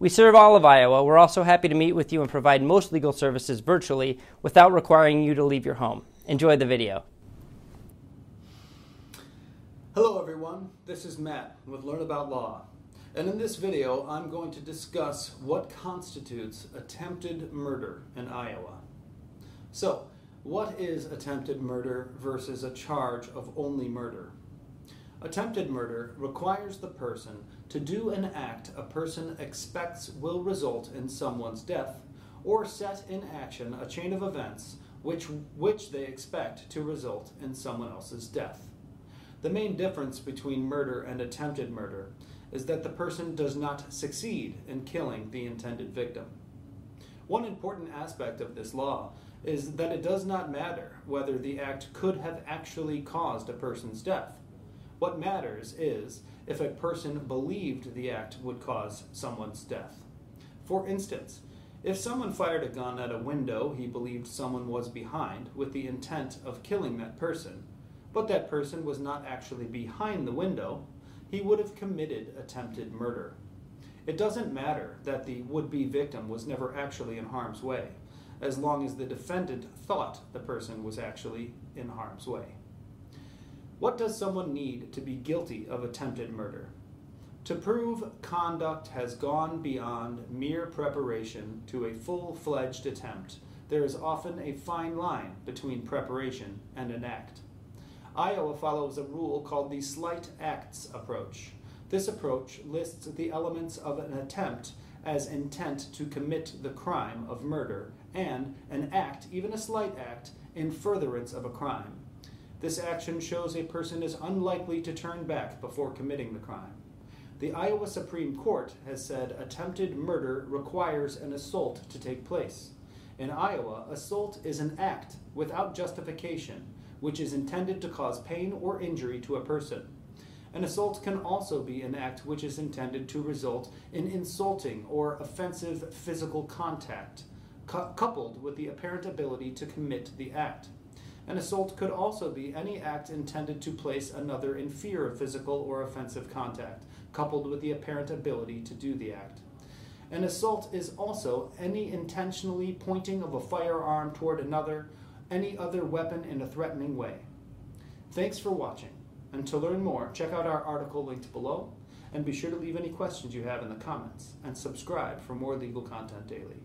We serve all of Iowa. We're also happy to meet with you and provide most legal services virtually without requiring you to leave your home. Enjoy the video. Hello everyone, this is Matt with Learn About Law. And in this video, I'm going to discuss what constitutes attempted murder in Iowa. So, what is attempted murder versus a charge of only murder? Attempted murder requires the person to do an act a person expects will result in someone's death or set in action a chain of events which, which they expect to result in someone else's death. The main difference between murder and attempted murder is that the person does not succeed in killing the intended victim. One important aspect of this law is that it does not matter whether the act could have actually caused a person's death. What matters is if a person believed the act would cause someone's death. For instance, if someone fired a gun at a window he believed someone was behind with the intent of killing that person, but that person was not actually behind the window, he would have committed attempted murder. It doesn't matter that the would be victim was never actually in harm's way, as long as the defendant thought the person was actually in harm's way. What does someone need to be guilty of attempted murder? To prove conduct has gone beyond mere preparation to a full fledged attempt, there is often a fine line between preparation and an act. Iowa follows a rule called the slight acts approach. This approach lists the elements of an attempt as intent to commit the crime of murder and an act, even a slight act, in furtherance of a crime. This action shows a person is unlikely to turn back before committing the crime. The Iowa Supreme Court has said attempted murder requires an assault to take place. In Iowa, assault is an act without justification, which is intended to cause pain or injury to a person. An assault can also be an act which is intended to result in insulting or offensive physical contact, cu- coupled with the apparent ability to commit the act. An assault could also be any act intended to place another in fear of physical or offensive contact, coupled with the apparent ability to do the act. An assault is also any intentionally pointing of a firearm toward another, any other weapon in a threatening way. Thanks for watching. And to learn more, check out our article linked below, and be sure to leave any questions you have in the comments, and subscribe for more legal content daily.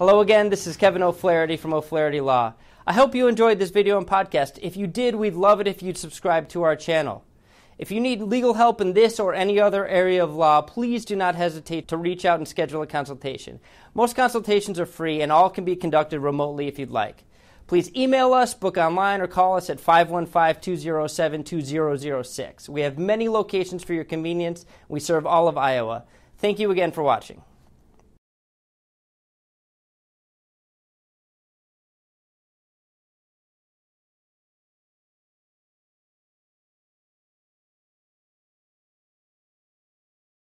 Hello again, this is Kevin O'Flaherty from O'Flaherty Law. I hope you enjoyed this video and podcast. If you did, we'd love it if you'd subscribe to our channel. If you need legal help in this or any other area of law, please do not hesitate to reach out and schedule a consultation. Most consultations are free and all can be conducted remotely if you'd like. Please email us, book online, or call us at 515 207 2006. We have many locations for your convenience. We serve all of Iowa. Thank you again for watching.